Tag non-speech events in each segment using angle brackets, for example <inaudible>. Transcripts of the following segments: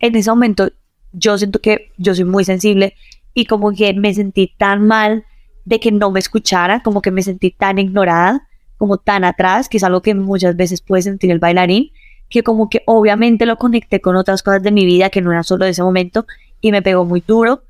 en ese momento yo siento que yo soy muy sensible y como que me sentí tan mal de que no me escuchara, como que me sentí tan ignorada, como tan atrás, que es algo que muchas veces puede sentir el bailarín, que como que obviamente lo conecté con otras cosas de mi vida que no era solo de ese momento y me pegó muy duro.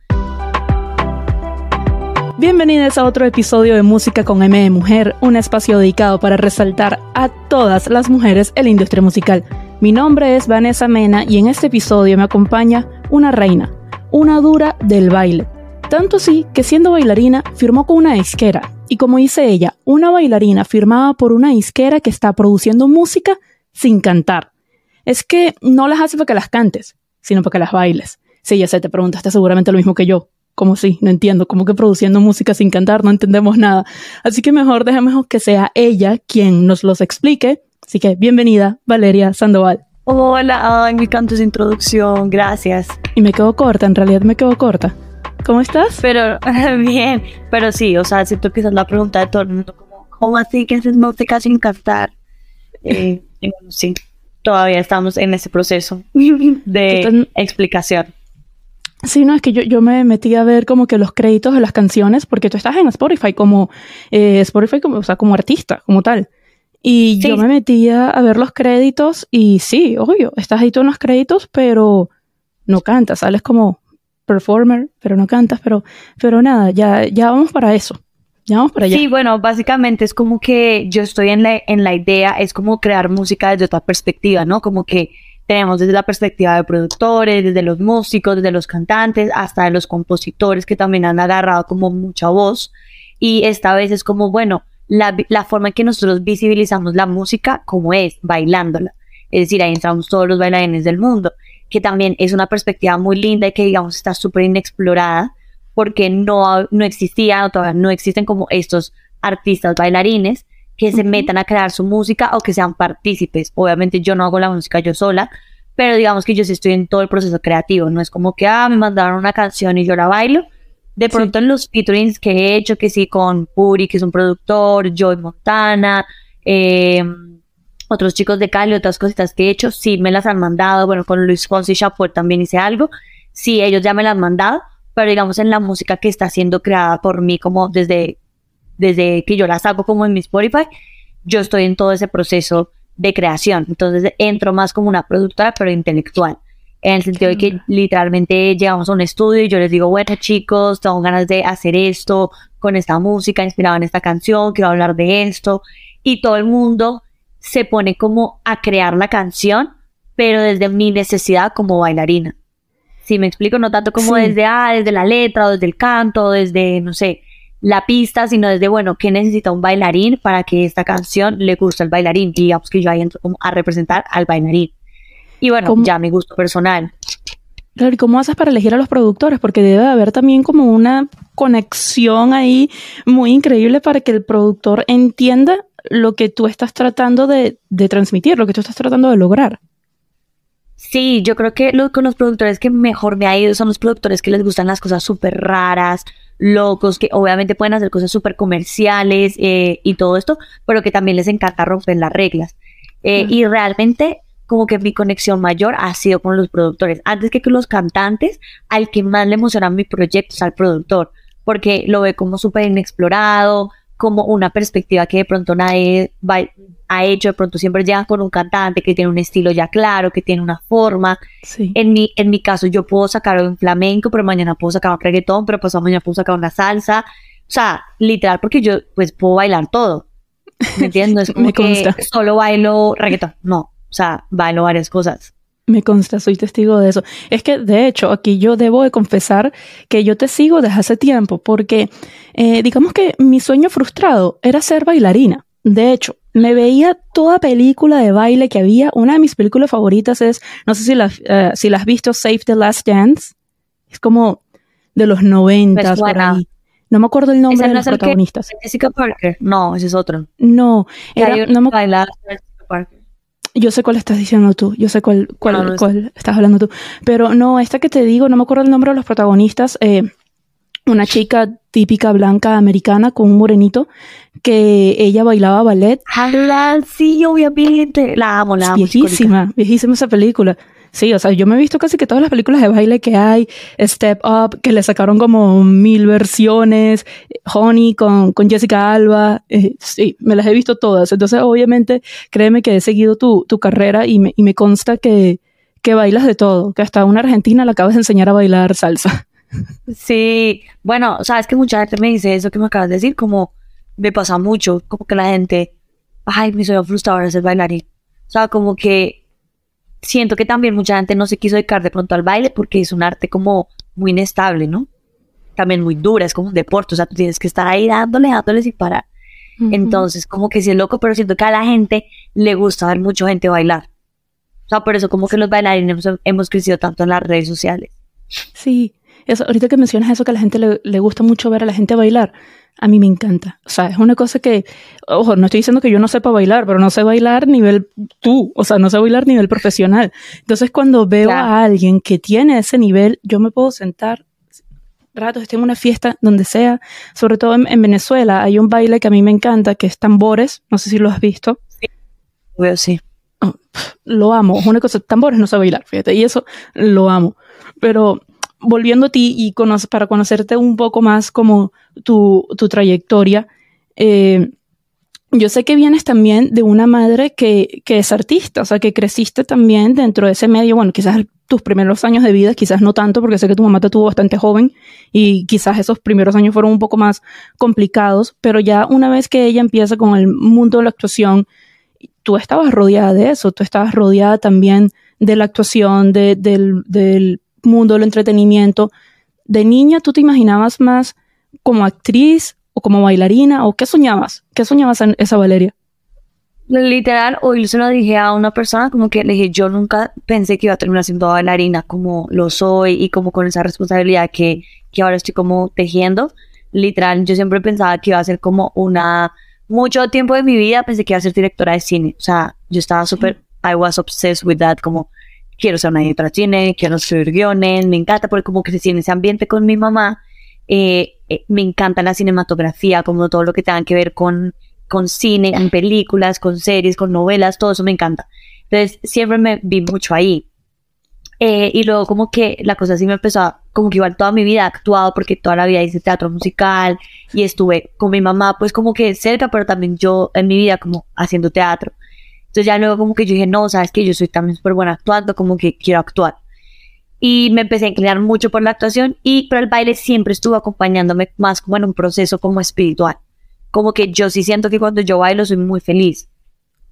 Bienvenidos a otro episodio de Música con M de Mujer, un espacio dedicado para resaltar a todas las mujeres en la industria musical. Mi nombre es Vanessa Mena y en este episodio me acompaña una reina, una dura del baile. Tanto así que siendo bailarina firmó con una disquera. Y como dice ella, una bailarina firmada por una disquera que está produciendo música sin cantar. Es que no las hace para que las cantes, sino para que las bailes. Sí, ya sé, te preguntaste seguramente lo mismo que yo como si, no entiendo, como que produciendo música sin cantar, no entendemos nada. Así que mejor dejemos que sea ella quien nos los explique. Así que bienvenida, Valeria Sandoval. Hola, ay, me encanta esa introducción, gracias. Y me quedo corta, en realidad me quedo corta. ¿Cómo estás? Pero, <laughs> bien, pero sí, o sea, que esa es la pregunta de todo el mundo, como, ¿cómo así que haces música sin cantar? Eh, <laughs> sí, todavía estamos en ese proceso <laughs> de explicación. Sí, no, es que yo, yo me metí a ver como que los créditos de las canciones, porque tú estás en Spotify como, eh, Spotify como, o sea, como artista, como tal. Y yo me metí a, ver los créditos y sí, obvio, estás ahí tú en los créditos, pero no cantas, sales como performer, pero no cantas, pero, pero nada, ya, ya vamos para eso. Ya vamos para allá. Sí, bueno, básicamente es como que yo estoy en la, en la idea, es como crear música desde otra perspectiva, ¿no? Como que tenemos desde la perspectiva de productores, desde los músicos, desde los cantantes, hasta de los compositores que también han agarrado como mucha voz. Y esta vez es como, bueno, la, la forma en que nosotros visibilizamos la música como es, bailándola. Es decir, ahí entramos todos los bailarines del mundo, que también es una perspectiva muy linda y que digamos está súper inexplorada porque no, no existía, o todavía no existen como estos artistas bailarines que se metan a crear su música o que sean partícipes. Obviamente yo no hago la música yo sola, pero digamos que yo sí estoy en todo el proceso creativo. No es como que, ah, me mandaron una canción y yo la bailo. De pronto en los featurings que he hecho, que sí, con Puri, que es un productor, Joy Montana, eh, otros chicos de Cali, otras cositas que he hecho, sí me las han mandado. Bueno, con Luis Fonsi Chapour también hice algo. Sí, ellos ya me las han mandado, pero digamos en la música que está siendo creada por mí como desde desde que yo las hago como en mi Spotify, yo estoy en todo ese proceso de creación. Entonces entro más como una productora, pero intelectual. En el sentido de que literalmente llegamos a un estudio y yo les digo, bueno chicos, tengo ganas de hacer esto con esta música inspirada en esta canción, quiero hablar de esto. Y todo el mundo se pone como a crear la canción, pero desde mi necesidad como bailarina. Si me explico, no tanto como desde, ah, desde la letra o desde el canto, desde, no sé, la pista, sino desde, bueno, ¿qué necesita un bailarín para que esta canción le guste al bailarín? Y digamos que yo ahí entro como a representar al bailarín. Y bueno, ya mi gusto personal. Claro, ¿y cómo haces para elegir a los productores? Porque debe haber también como una conexión ahí muy increíble para que el productor entienda lo que tú estás tratando de, de transmitir, lo que tú estás tratando de lograr. Sí, yo creo que lo, con los productores que mejor me ha ido son los productores que les gustan las cosas súper raras, locos, que obviamente pueden hacer cosas súper comerciales eh, y todo esto, pero que también les encanta romper las reglas. Eh, y realmente como que mi conexión mayor ha sido con los productores. Antes que con los cantantes, al que más le emociona mi proyecto es al productor, porque lo ve como súper inexplorado, como una perspectiva que de pronto nadie ha hecho, de pronto siempre llega con un cantante que tiene un estilo ya claro, que tiene una forma. En, mi, en mi caso yo puedo sacar un flamenco, pero mañana puedo sacar un reggaetón, pero pasado mañana puedo sacar una salsa. O sea, literal, porque yo pues puedo bailar todo. ¿Me <laughs> entiendes? Es como que solo bailo reggaetón. No, o sea, bailo varias cosas. Me consta, soy testigo de eso. Es que, de hecho, aquí yo debo de confesar que yo te sigo desde hace tiempo, porque eh, digamos que mi sueño frustrado era ser bailarina. De hecho, me veía toda película de baile que había. Una de mis películas favoritas es, no sé si la, uh, si has visto, Save the Last Dance. Es como de los noventas, por ahí. No me acuerdo el nombre de los protagonistas. Jessica Parker. No, ese es otro. No, era, no me... Parker. Yo sé cuál estás diciendo tú, yo sé cuál, cuál, estás hablando tú. Pero no, esta que te digo, no me acuerdo el nombre de los protagonistas. Eh, una chica típica blanca americana con un morenito que ella bailaba ballet. sí, obviamente. La amo, la amo. Viejísima, viejísima esa película. Sí, o sea, yo me he visto casi que todas las películas de baile que hay, Step Up, que le sacaron como mil versiones, Honey con, con Jessica Alba, eh, sí, me las he visto todas. Entonces, obviamente, créeme que he seguido tu, tu carrera y me, y me consta que, que bailas de todo, que hasta una argentina la acabas de enseñar a bailar salsa. Sí, bueno, sabes que mucha gente me dice eso que me acabas de decir, como me pasa mucho, como que la gente, ay, me sueño frustrado de ser bailarín. O sea, como que siento que también mucha gente no se quiso dedicar de pronto al baile porque es un arte como muy inestable, ¿no? También muy dura, es como un deporte, o sea, tú tienes que estar ahí dándole, dándole sin parar. Entonces, como que sí es loco, pero siento que a la gente le gusta ver mucha gente bailar. O sea, por eso como que los bailarines hemos, crecido tanto en las redes sociales. Sí, eso, ahorita que mencionas eso, que a la gente le, le gusta mucho ver a la gente bailar, a mí me encanta. O sea, es una cosa que, ojo, no estoy diciendo que yo no sepa bailar, pero no sé bailar nivel tú, o sea, no sé bailar nivel profesional. Entonces, cuando veo a alguien que tiene ese nivel, yo me puedo sentar ratos, estoy en una fiesta, donde sea, sobre todo en, Venezuela, hay un baile que a mí me encanta, que es tambores, no sé si lo has visto. Sí, veo sí. Oh, lo amo, es una cosa, tambores no sé bailar, fíjate, y eso lo amo. Pero volviendo a ti y para conocerte un poco más como tu, tu trayectoria, eh, yo sé que vienes también de una madre que, que, es artista, o sea, que creciste también dentro de ese medio, bueno, quizás tus primeros años de vida, quizás no tanto, porque sé que tu mamá te tuvo bastante joven y quizás esos primeros años fueron un poco más complicados, pero ya una vez que ella empieza con el mundo de la actuación, tú estabas rodeada de eso, tú estabas rodeada también de la actuación, de, del, del mundo del entretenimiento, de niña tú te imaginabas más como actriz o como bailarina o qué soñabas? ¿Qué soñabas en esa Valeria? Literal, hoy se lo dije a una persona como que le dije, yo nunca pensé que iba a terminar siendo bailarina como lo soy y como con esa responsabilidad que, que ahora estoy como tejiendo. Literal, yo siempre pensaba que iba a ser como una... Mucho tiempo de mi vida pensé que iba a ser directora de cine. O sea, yo estaba súper... I was obsessed with that, como quiero ser una directora de cine, quiero escribir guiones, me encanta porque como se en ese ambiente con mi mamá, eh, eh, me encanta la cinematografía, como todo lo que tenga que ver con, con cine, en películas, con series, con novelas, todo eso me encanta. Entonces siempre me vi mucho ahí. Eh, y luego como que la cosa así me empezó a, como que igual toda mi vida he actuado porque toda la vida hice teatro musical y estuve con mi mamá pues como que cerca, pero también yo en mi vida como haciendo teatro. Entonces ya luego como que yo dije, no, sabes que yo soy también súper buena actuando, como que quiero actuar. Y me empecé a inclinar mucho por la actuación, y pero el baile siempre estuvo acompañándome más como en un proceso como espiritual. Como que yo sí siento que cuando yo bailo soy muy feliz.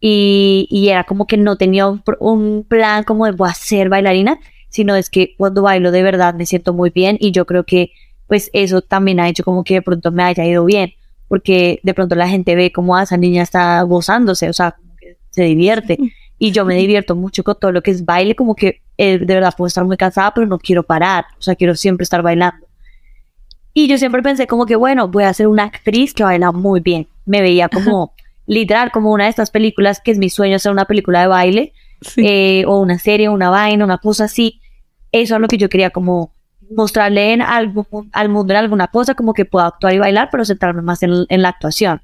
Y, y era como que no tenía un, un, plan como de voy a ser bailarina, sino es que cuando bailo de verdad me siento muy bien y yo creo que pues eso también ha hecho como que de pronto me haya ido bien, porque de pronto la gente ve como ah, esa niña está gozándose, o sea, se divierte. <laughs> Y yo me divierto mucho con todo lo que es baile, como que eh, de verdad puedo estar muy cansada, pero no quiero parar, o sea, quiero siempre estar bailando. Y yo siempre pensé como que, bueno, voy a ser una actriz que baila muy bien. Me veía como, literal, como una de estas películas que es mi sueño hacer una película de baile, eh, o una serie, una vaina, una cosa así. Eso es lo que yo quería como mostrarle en algo, al mundo en alguna cosa, como que puedo actuar y bailar, pero centrarme más en, en la actuación.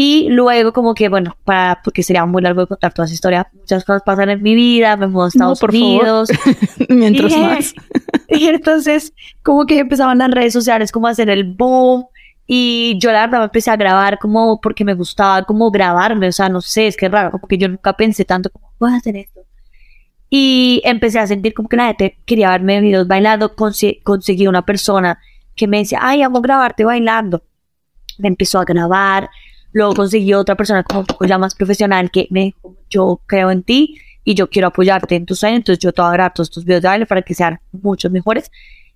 Y luego como que, bueno, para, porque sería muy largo de contar toda esa historia, muchas cosas pasan en mi vida, me mudo a Estados Unidos. <laughs> Mientras más. <laughs> Y entonces como que empezaban las redes sociales como a hacer el boom. Y yo la verdad me empecé a grabar como porque me gustaba como grabarme, o sea, no sé, es que es raro, porque yo nunca pensé tanto como, voy a hacer esto. Y empecé a sentir como que la gente quería verme videos bailando, conseguí una persona que me decía, ay, amo grabarte bailando. Me empezó a grabar, Luego conseguí otra persona como un poco ya más profesional que me dijo, yo creo en ti y yo quiero apoyarte en tus sueños, entonces yo te voy a grabar todos tus videos de baile para que sean muchos mejores.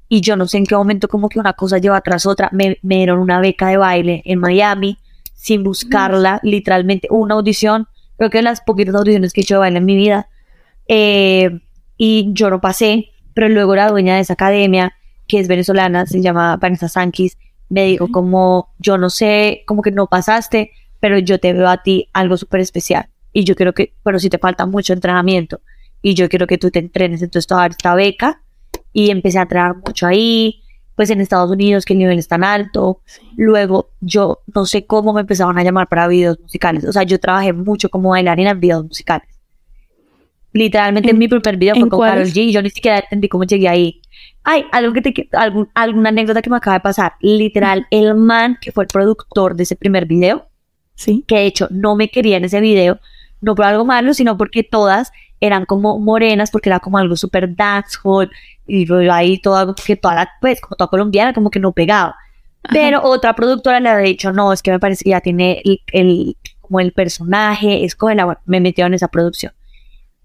Y yo no sé en qué momento como que una cosa lleva tras otra. Me, me dieron una beca de baile en Miami sin buscarla, literalmente una audición. Creo que de las poquitas audiciones que he hecho de baile en mi vida. Eh, y yo no pasé, pero luego la dueña de esa academia, que es venezolana, se llama Vanessa Sankis, me dijo como, yo no sé, como que no pasaste, pero yo te veo a ti algo súper especial. Y yo quiero que, pero si te falta mucho entrenamiento, y yo quiero que tú te entrenes, entonces te esta beca. Y empecé a entrenar mucho ahí, pues en Estados Unidos, que el nivel es tan alto. Luego, yo no sé cómo me empezaban a llamar para videos musicales. O sea, yo trabajé mucho como bailarina en videos musicales. Literalmente ¿En- mi primer video fue con cuáles? G y yo ni siquiera entendí cómo llegué ahí. Ay, algo que te, algún- alguna anécdota que me acaba de pasar. Literal, el man que fue el productor de ese primer video, Sí. que de hecho no me quería en ese video, no por algo malo, sino porque todas eran como morenas, porque era como algo súper dancehall, y yo ahí toda, que toda la, pues, como toda colombiana, como que no pegaba. Pero otra productora le había dicho, no, es que me parece que ya tiene el, el- como el personaje, es como la, me metió en esa producción.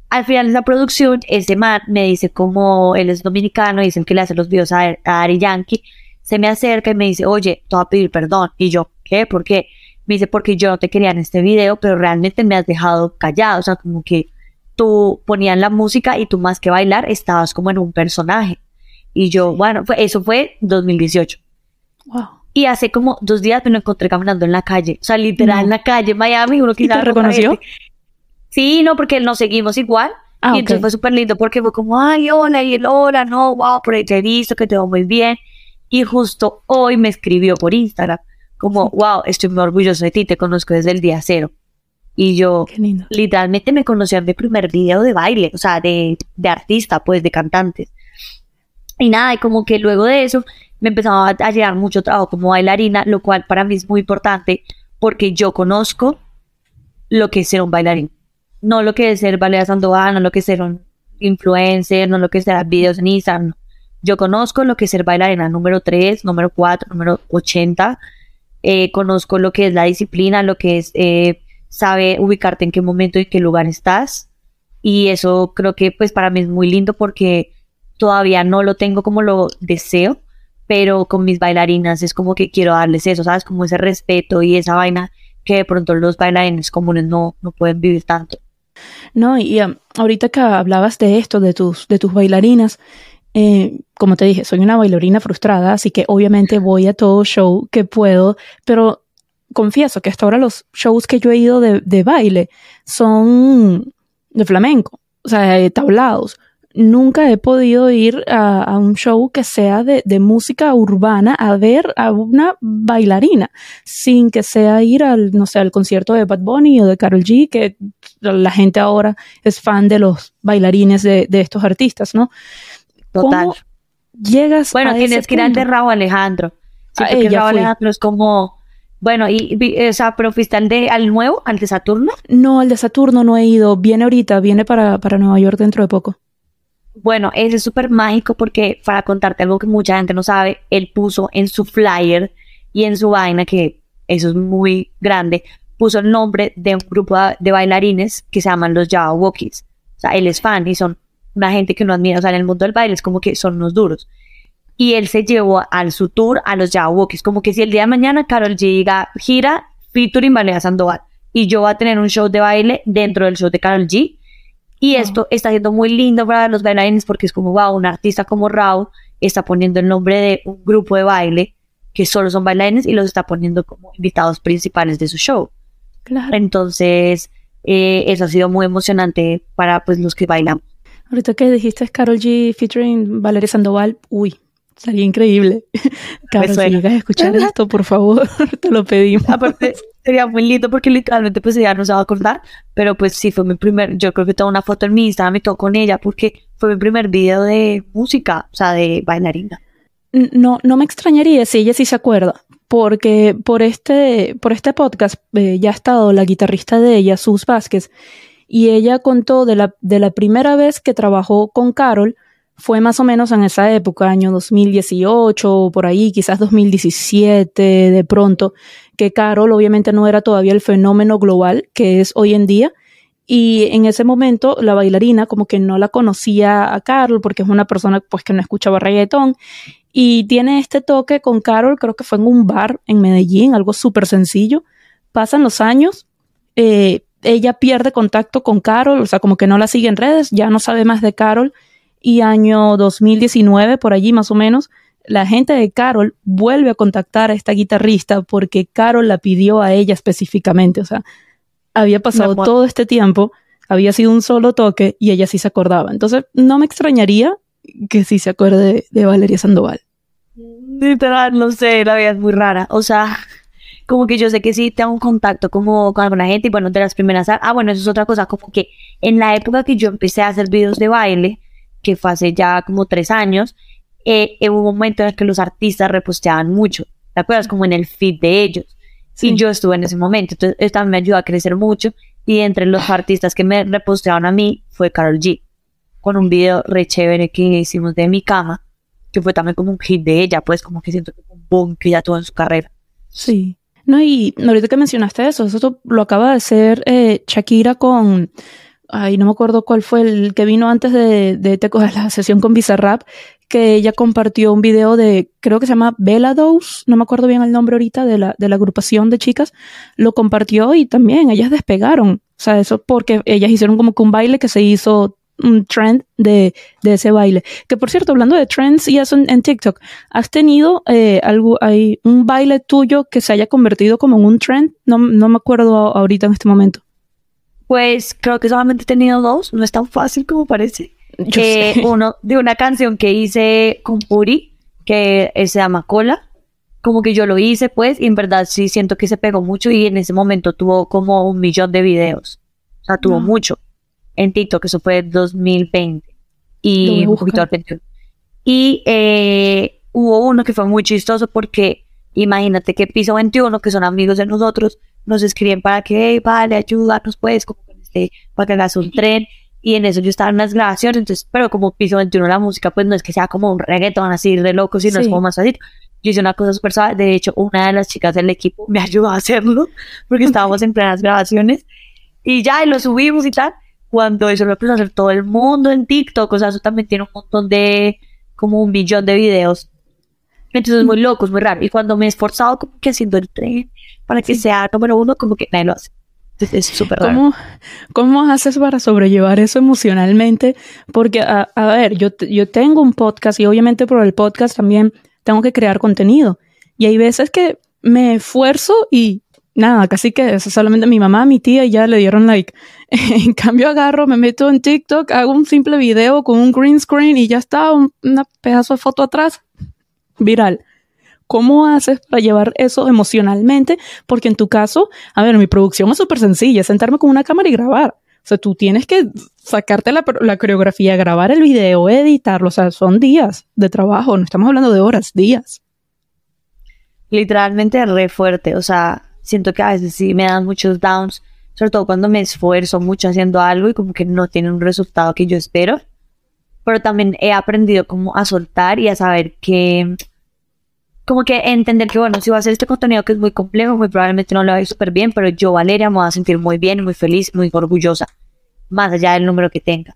Al final de esa producción, ese man me dice como él es dominicano, dicen que le hace los videos a, a Ari Yankee, se me acerca y me dice, oye, te voy a pedir perdón. Y yo, ¿qué? ¿Por qué? Me dice, porque yo no te quería en este video, pero realmente me has dejado callado, o sea, como que tú ponías la música y tú más que bailar estabas como en un personaje. Y yo, bueno, fue, eso fue 2018. Wow. Y hace como dos días me lo encontré caminando en la calle. O sea, literal No. en la calle, en Miami, uno ¿Y quizás te reconoció? Sí, no, porque nos seguimos igual. Ah, y entonces fue súper lindo porque fue como, ay, hola, y él, hola, no, wow, por ahí te he visto, que te va muy bien. Y justo hoy me escribió por Instagram, como, wow, estoy muy orgulloso de ti, te conozco desde el día cero. Y yo, Qué lindo. literalmente me conoció en mi primer video de baile, o sea, de, de artista, pues, de cantantes. Y nada, y como que luego de eso me empezaba a, a llegar mucho trabajo como bailarina, lo cual para mí es muy importante porque yo conozco lo que es ser un bailarín. No lo que es ser Valeria Sandoval, no lo que es ser un influencer, no lo que es hacer videos en Instagram. Yo conozco lo que es ser bailarina número 3, número 4, número 80. Eh, conozco lo que es la disciplina, lo que es eh, saber ubicarte en qué momento y qué lugar estás. Y eso creo que pues para mí es muy lindo porque todavía no lo tengo como lo deseo, pero con mis bailarinas es como que quiero darles eso, ¿sabes? Como ese respeto y esa vaina que de pronto los bailarines comunes no, no pueden vivir tanto. No, y um, ahorita que hablabas de esto, de tus, de tus bailarinas, eh, como te dije, soy una bailarina frustrada, así que obviamente voy a todo show que puedo, pero confieso que hasta ahora los shows que yo he ido de, de baile son de flamenco, o sea, de tablados. Nunca he podido ir a, a un show que sea de, de música urbana a ver a una bailarina, sin que sea ir al, no sé, al concierto de Bad Bunny o de Karol G, que la gente ahora es fan de los bailarines de, de estos artistas, ¿no? Total. ¿Cómo llegas Bueno, a tienes ese que ir al de? Raúl Alejandro. Ah, Raúl. Alejandro es como, bueno, y, y- o sea, pero fuiste al de al nuevo, al de Saturno. No, al de Saturno no he ido. Viene ahorita, viene para, para Nueva York dentro de poco. Bueno, ese es súper mágico porque para contarte algo que mucha gente no sabe, él puso en su flyer y en su vaina, que eso es muy grande, puso el nombre de un grupo de bailarines que se llaman los Java Walkies. O sea, él es fan y son una gente que uno admira, o sea, en el mundo del baile es como que son unos duros. Y él se llevó al su tour a los Java Walkies, como que si el día de mañana Carol G diga, gira featuring Valeria Sandoval y yo voy a tener un show de baile dentro del show de Carol G, y esto está siendo muy lindo para los bailarines porque es como, wow, un artista como Raúl está poniendo el nombre de un grupo de baile que solo son bailarines y los está poniendo como invitados principales de su show. Claro. Entonces, eh, eso ha sido muy emocionante para pues los que bailamos. Ahorita que dijiste Carol G featuring Valeria Sandoval, uy, sería increíble. <laughs> Carol, si llegas a escuchar esto, por favor, <laughs> te lo pedimos. Aparte, sería muy lindo porque literalmente pues ella no se va a acordar, pero pues sí fue mi primer, yo creo que tengo una foto en mi Instagram y todo con ella porque fue mi primer video de música, o sea, de bailarina. No, no me extrañaría si ella sí se acuerda, porque por este, por este podcast eh, ya ha estado la guitarrista de ella, Sus Vázquez, y ella contó de la, de la primera vez que trabajó con Carol, fue más o menos en esa época, año 2018, por ahí, quizás 2017, de pronto, que Carol obviamente no era todavía el fenómeno global que es hoy en día. Y en ese momento la bailarina como que no la conocía a Carol porque es una persona pues que no escuchaba reggaetón y tiene este toque con Carol, creo que fue en un bar en Medellín, algo súper sencillo. Pasan los años, eh, ella pierde contacto con Carol, o sea, como que no la sigue en redes, ya no sabe más de Carol. Y año 2019, por allí más o menos, la gente de Carol vuelve a contactar a esta guitarrista porque Carol la pidió a ella específicamente. O sea, había pasado todo este tiempo, había sido un solo toque y ella sí se acordaba. Entonces, no me extrañaría que sí se acuerde de Valeria Sandoval. Literal, no sé, la vida es muy rara. O sea, como que yo sé que sí tengo un contacto como con alguna gente y bueno, de las primeras, ah, bueno, eso es otra cosa, como que en la época que yo empecé a hacer videos de baile, que fue hace ya como tres años, eh, hubo un momento en el que los artistas reposteaban mucho, ¿te acuerdas? Como en el feed de ellos. Y yo estuve en ese momento, entonces esto también me ayudó a crecer mucho y entre los artistas que me repostearon a mí fue Carol G, con un video re chévere que hicimos de mi cama, que fue también como un hit de ella, pues como que siento que fue un boom que ya tuvo en su carrera. Sí. No, y ahorita que mencionaste eso, eso lo acaba de hacer eh, Shakira con, ay, no me acuerdo cuál fue el que vino antes de, de, de la sesión con Bizarrap, que ella compartió un video de, creo que se llama Bella Dose, no me acuerdo bien el nombre ahorita de la, de la agrupación de chicas, lo compartió y también ellas despegaron. O sea, eso porque ellas hicieron como que un baile que se hizo un trend de, de ese baile. Que por cierto, hablando de trends y eso en, TikTok, ¿has tenido eh, algo, hay un baile tuyo que se haya convertido como en un trend? No, no me acuerdo ahorita en este momento. Pues creo que solamente he tenido dos, no es tan fácil como parece. Que <laughs> uno de una canción que hice con Puri, que se llama Cola, como que yo lo hice pues, y en verdad sí siento que se pegó mucho y en ese momento tuvo como un millón de videos. O sea, tuvo mucho. En TikTok, eso fue 2020 y un poquito al 21. Y eh, hubo uno que fue muy chistoso porque imagínate que Piso 21, que son amigos de nosotros, nos escriben para que, hey, vale, ayúdanos pues, como este, para que hagas un tren y en eso yo estaba en las grabaciones, entonces, pero como piso 21 la música, pues no es que sea como un reggaetón así de loco, sino es como más fácil. Yo hice una cosa súper suave, de hecho, una de las chicas del equipo me <laughs> ayudó a hacerlo, porque estábamos en plenas grabaciones, y ya, y lo subimos y tal, cuando eso lo empezó a hacer todo el mundo en TikTok, o sea, eso también tiene un montón de, como un billón de videos. Entonces es muy loco, es muy raro. Y cuando me he esforzado como que haciendo el tren para que sea número uno, como que nadie lo hace. Es súper ¿Cómo, ¿Cómo haces para sobrellevar eso emocionalmente? Porque, a, ver, yo, yo tengo un podcast y obviamente por el podcast también tengo que crear contenido. Y hay veces que me esfuerzo y nada, casi que solamente mi mamá, mi tía ya le dieron like. <laughs> en cambio agarro, me meto en TikTok, hago un simple video con un green screen y ya está, un una pedazo de foto atrás. Viral. ¿Cómo haces para llevar eso emocionalmente? Porque en tu caso, a ver, mi producción es súper sencilla, sentarme con una cámara y grabar. O sea, tú tienes que sacarte la, la, coreografía, grabar el video, editarlo. O sea, son días de trabajo, no estamos hablando de horas, días. Literalmente re fuerte. O sea, siento que a veces sí me dan muchos downs, sobre todo cuando me esfuerzo mucho haciendo algo y como que no tiene un resultado que yo espero. Pero también he aprendido como a soltar y a saber que como que entender que, bueno, si voy a hacer este contenido que es muy complejo, muy probablemente no lo a ir súper bien, pero yo, Valeria, me voy a sentir muy bien, muy feliz, muy orgullosa, más allá del número que tenga.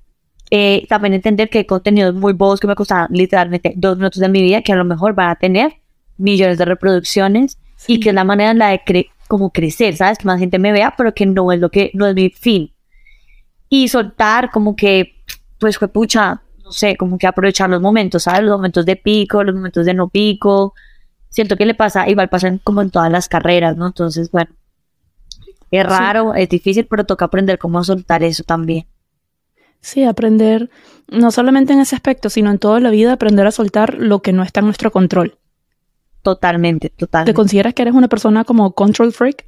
Eh, también entender que hay contenidos muy bobos que me costan literalmente dos minutos de mi vida, que a lo mejor van a tener millones de reproducciones y que es la manera en la de como crecer, ¿sabes? Que más gente me vea, pero que no es lo que, no es mi fin. Y soltar como que, pues fue pucha, no sé, como que aprovechar los momentos, ¿sabes? Los momentos de pico, los momentos de no pico, siento que le pasa, igual pasa como en todas las carreras, ¿no? Entonces, bueno, es raro, es difícil, pero toca aprender cómo soltar eso también. Sí, aprender, no solamente en ese aspecto, sino en toda la vida, aprender a soltar lo que no está en nuestro control. Totalmente, totalmente. ¿Te consideras que eres una persona como control freak?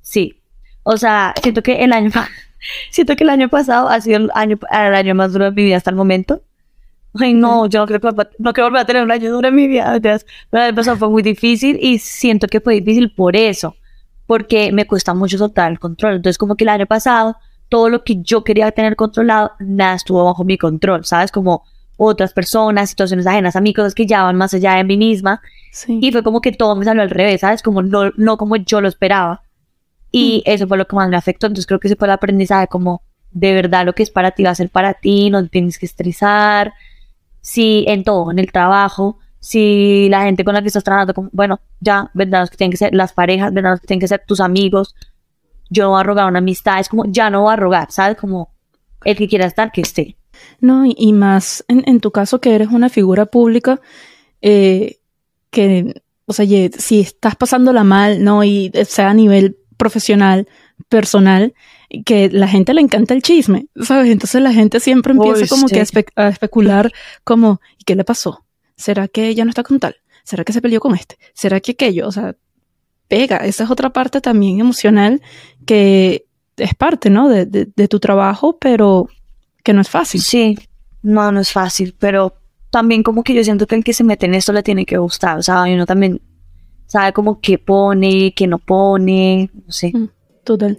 Sí. O sea, siento que el año, <laughs> siento que el año pasado ha sido el año, el año más duro de mi vida hasta el momento ay no, yo no que, no quiero volver a tener un año duro en mi vida. Pero el pasado fue muy difícil y siento que fue difícil por eso, porque me cuesta mucho soltar el control. Entonces, como que el año pasado, todo lo que yo quería tener controlado, nada estuvo bajo mi control, ¿sabes? Como otras personas, situaciones ajenas a mí, cosas que ya van más allá de mí misma. Y fue como que todo me salió al revés, ¿sabes? Como no, no como yo lo esperaba. Y mm. eso fue lo que más me afectó. Entonces creo que ese fue el aprendizaje, como de verdad lo que es para ti va a ser para ti, no tienes que estresar, si en todo, en el trabajo, si la gente con la que estás trabajando, bueno, ya, verdad, que tienen que ser las parejas, verdad, que tienen que ser tus amigos, yo no voy a rogar una amistad, es como, ya no voy a rogar, ¿sabes? Como el que quiera estar, que esté. No, y, más en, en, tu caso que eres una figura pública, eh, que, o sea, si estás pasándola mal, ¿no? Y sea a nivel profesional, personal, que la gente le encanta el chisme, ¿sabes? Entonces la gente siempre empieza como que a, especular como, ¿y qué le pasó? ¿Será que ella no está con tal? ¿Será que se peleó con este? ¿Será que aquello? O sea, pega. Esa es otra parte también emocional que es parte, ¿no? De, de, tu trabajo, pero que no es fácil. Sí, no, no es fácil, pero también como que yo siento que el que se mete en esto le tiene que gustar, o sea, uno también sabe como qué pone, qué no pone, no sé. Mm, total.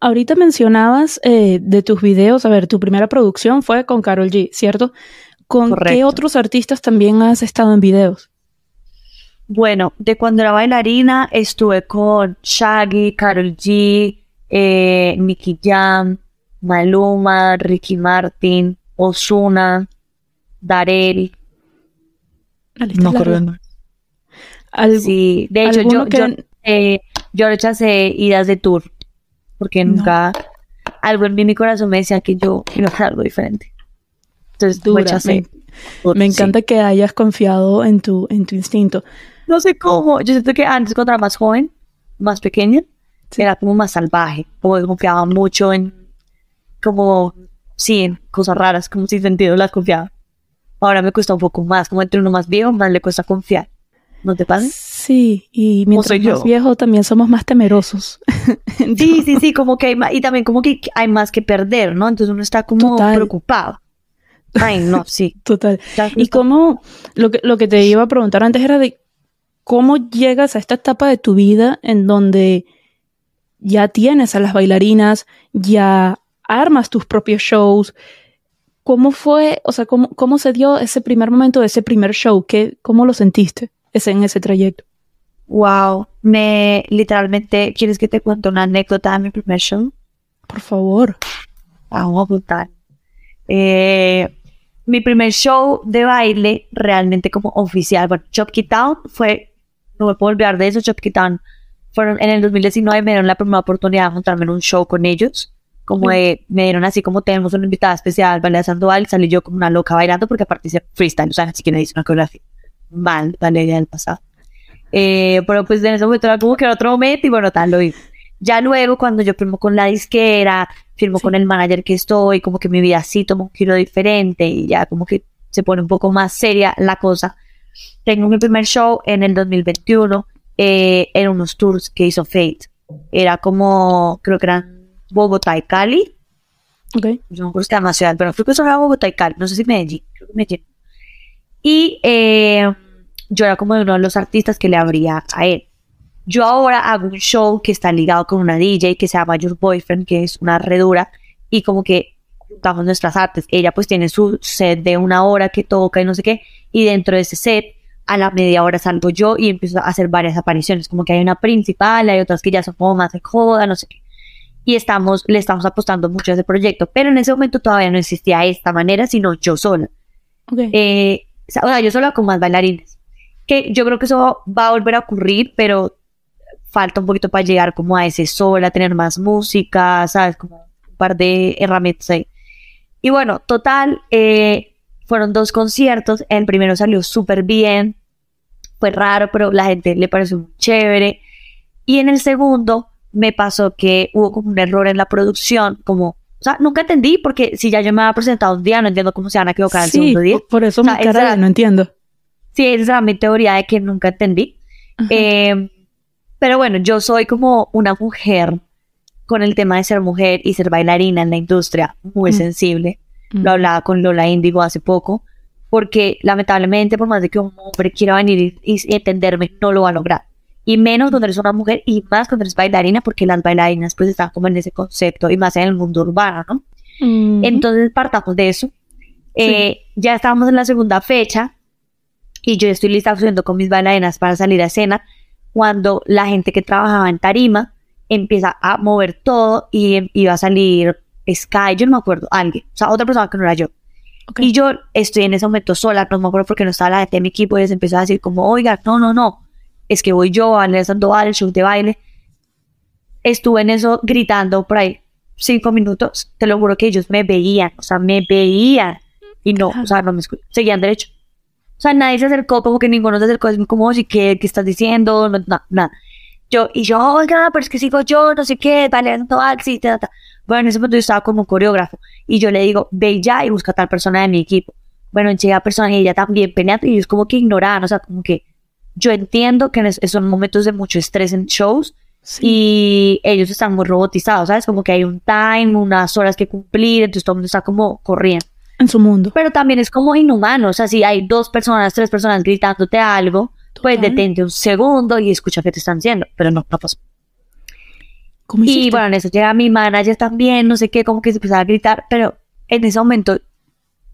Ahorita mencionabas eh, de tus videos, a ver, tu primera producción fue con Carol G, ¿cierto? ¿Con qué otros artistas también has estado en videos? Bueno, de cuando era bailarina estuve con Shaggy, Carol G, eh, Nicky Jam, Maluma, Ricky Martin, Osuna, Darel. No acuerdo. Sí, de hecho yo, yo, eh, yo rechacé idas de tour porque nunca algo en mí mi corazón me decía que yo iba a hacer algo diferente. Entonces rechacé. Me, encanta que hayas confiado en tu, en tu instinto. No sé cómo, yo siento que antes cuando era más joven, más pequeña, era como más salvaje, como que confiaba mucho en, como, sí, en cosas raras, como sin sentido las confiaba. Ahora me cuesta un poco más, como entre uno más viejo, más le cuesta confiar. ¿No te pasa? Sí, y mientras más viejo también somos más temerosos. <laughs> sí, sí, sí, como que hay más, y también como que hay más que perder, ¿no? Entonces uno está como preocupado. Ay, no, sí. <laughs> Total. Y cómo, lo que, lo que te iba a preguntar antes era de cómo llegas a esta etapa de tu vida en donde ya tienes a las bailarinas, ya armas tus propios shows. ¿Cómo fue, o sea, cómo, cómo se dio ese primer momento de ese primer show? ¿Qué, ¿Cómo lo sentiste ese, en ese trayecto? Wow, me literalmente, ¿quieres que te cuente una anécdota de mi primer show? Por favor. Vamos a contar. Eh, mi primer show de baile, realmente como oficial, bueno, Chopkey Town fue, no me puedo olvidar de eso, Chopkey Town fueron en el 2019 me dieron la primera oportunidad de montarme en un show con ellos. Como de, me dieron así como tenemos una invitada especial, Valeria Sandoval, salí yo como una loca bailando porque aparte hice freestyle, o sea, así que me hice una coreografía. Mal, Valeria del pasado. Eh, pero pues en ese momento era como que era otro momento y bueno, tal, lo vi. Ya luego cuando yo firmo con la disquera, firmo con el manager que estoy, como que mi vida sí toma un giro diferente y ya como que se pone un poco más seria la cosa. Tengo mi primer show en el 2021 eh, eran unos tours que hizo Fate. Era como, creo que eran Bogotá y Cali. Okay. Yo no creo que era ciudad, pero creo que eso era Bogotá y Cali. No sé si Medellín. Creo que Medellín. Y eh, yo era como uno de los artistas que le abría a él. Yo ahora hago un show que está ligado con una DJ que se llama Your Boyfriend, que es una redura, y como que juntamos nuestras artes. Ella pues tiene su set de una hora que toca y no sé qué, y dentro de ese set a la media hora salgo yo y empiezo a hacer varias apariciones, como que hay una principal, hay otras que ya son como más de joda, no sé qué. Y estamos, le estamos apostando mucho a ese proyecto, pero en ese momento todavía no existía esta manera, sino yo sola. Eh, o sea, yo sola con más bailarines. Que yo creo que eso va a volver a ocurrir, pero falta un poquito para llegar como a ese sola, tener más música, ¿sabes? Como un par de herramientas ahí. Y bueno, total, eh, fueron dos conciertos. El primero salió súper bien fue raro, pero la gente le pareció muy chévere. Y en el segundo me pasó que hubo como un error en la producción, como, o sea, nunca entendí porque si ya yo me había presentado un día, no entiendo cómo se van a equivocar el segundo día. Por eso me cara no entiendo. Sí, esa era mi teoría de que nunca entendí. Eh, pero bueno, yo soy como una mujer con el tema de ser mujer y ser bailarina en la industria, muy mm. sensible. Mm. Lo hablaba con Lola Índigo hace poco porque lamentablemente por más de que un hombre quiera venir y, entenderme, no lo va a lograr. Y menos cuando eres una mujer y más cuando eres bailarina, porque las bailarinas pues están como en ese concepto y más en el mundo urbano, ¿no? Entonces partamos de eso. Eh, ya estábamos en la segunda fecha y yo estoy lista subiendo con mis bailarinas para salir a escena cuando la gente que trabajaba en tarima empieza a mover todo y iba a salir Sky, yo no me acuerdo, alguien, o sea, otra persona que no era yo. Y yo estoy en ese momento sola, no me acuerdo porque no estaba la gente de mi equipo y les empezó a decir como, oiga, no, no, no, es que voy yo a Sandoval, el show de baile. Estuve en eso gritando por ahí cinco minutos, te lo juro que ellos me veían, o sea, me veían y no, o sea, no me seguían derecho. O sea, nadie se acercó, como que ninguno se acercó, es como, oye, ¿qué, qué estás diciendo? No, nada. Yo, y yo, oiga, pero es que sigo yo, no sé qué, Sandoval, sí, ta, ta. Bueno, en ese momento yo estaba como coreógrafo y yo le digo, ve ya y busca a tal persona de mi equipo. Bueno, llega persona y ella también peleando y es como que ignoraban, o sea, como que yo entiendo que son momentos de mucho estrés en shows y ellos están muy robotizados, ¿sabes? Como que hay un time, unas horas que cumplir, entonces todo el mundo está como corriendo. En su mundo. Pero también es como inhumano, o sea, si hay dos personas, tres personas gritándote algo, pues detente un segundo y escucha qué te están diciendo, pero no, no pasó. y bueno, en eso llega mi manager también, no sé qué, como que se empezaba a gritar, pero en ese momento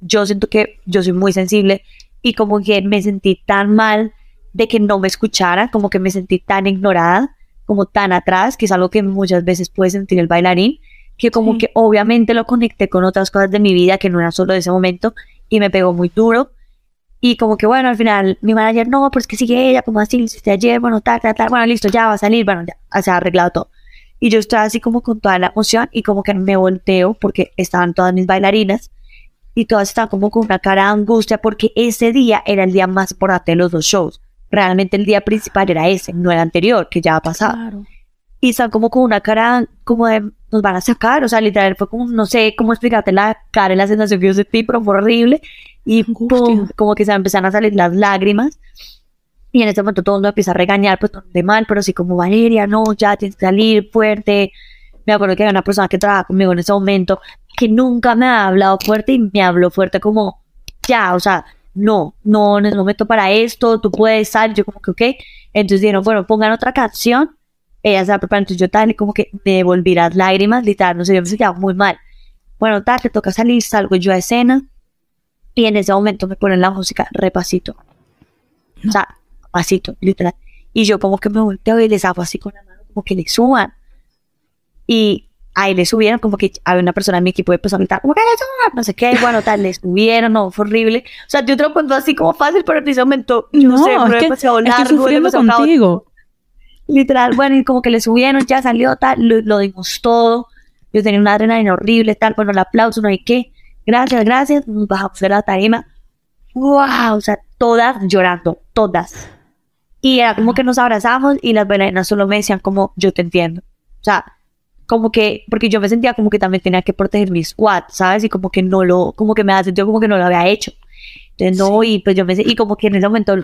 yo siento que yo soy muy sensible y como que me sentí tan mal de que no me escuchara, como que me sentí tan ignorada, como tan atrás, que es algo que muchas veces puede sentir el bailarín, que como que obviamente lo conecté con otras cosas de mi vida que no era solo de ese momento y me pegó muy duro. Y como que bueno, al final mi manager, no, pues que sigue ella, como así, hiciste ayer, bueno, tal, tal, tal, bueno, listo, ya va a salir, bueno, ya se ha arreglado todo. Y yo estaba así como con toda la emoción y como que me volteo porque estaban todas mis bailarinas y todas estaban como con una cara de angustia porque ese día era el día más importante de los dos shows. Realmente el día principal era ese, no el anterior, que ya ha pasado. Y estaban como con una cara como de nos van a sacar, o sea, literal fue como, no sé cómo explicarte la cara y la sensación que yo sentí, pero fue horrible. Y como que se empezaron a salir las lágrimas. Y en ese momento todo el mundo empieza a regañar, pues de mal, pero así como Valeria, no, ya tienes que salir fuerte. Me acuerdo que había una persona que trabajaba conmigo en ese momento que nunca me ha hablado fuerte y me habló fuerte como, ya, o sea, no, no, en el momento para esto, tú puedes salir, yo como que, ok. Entonces dijeron, bueno, pongan otra canción. Ella se va preparando, entonces yo tal, como que me volví las lágrimas, literal, no sé, yo me sentía muy mal. Bueno, tal, te toca salir, salgo yo a escena. Y en ese momento me ponen la música repasito. O sea, pasito, literal. Y yo como que me volteo y les hago así con la mano, como que le suban. Y ahí le subieron, como que había una persona en mi equipo de empezó a gritar, que no sé qué, bueno, tal, le subieron, no, fue horrible. O sea, yo te lo cuento así como fácil, pero en ese momento, yo no, sé, fue demasiado largo. Es que contigo. Literal, bueno, y como que le subieron, ya salió, tal, lo, dimos todo. Yo tenía una adrenalina horrible, tal, bueno, el aplauso, no hay qué. Gracias, gracias, nos bajamos de la tarima. ¡Wow! O sea, todas llorando, todas. Y era como que nos abrazamos y las bailarinas solo me decían como, yo te entiendo. O sea, como que, porque yo me sentía como que también tenía que proteger mi squad, ¿sabes? Y como que no lo, como que me ha sentido como que no lo había hecho. Entonces, no, y pues yo me, y como que en ese momento,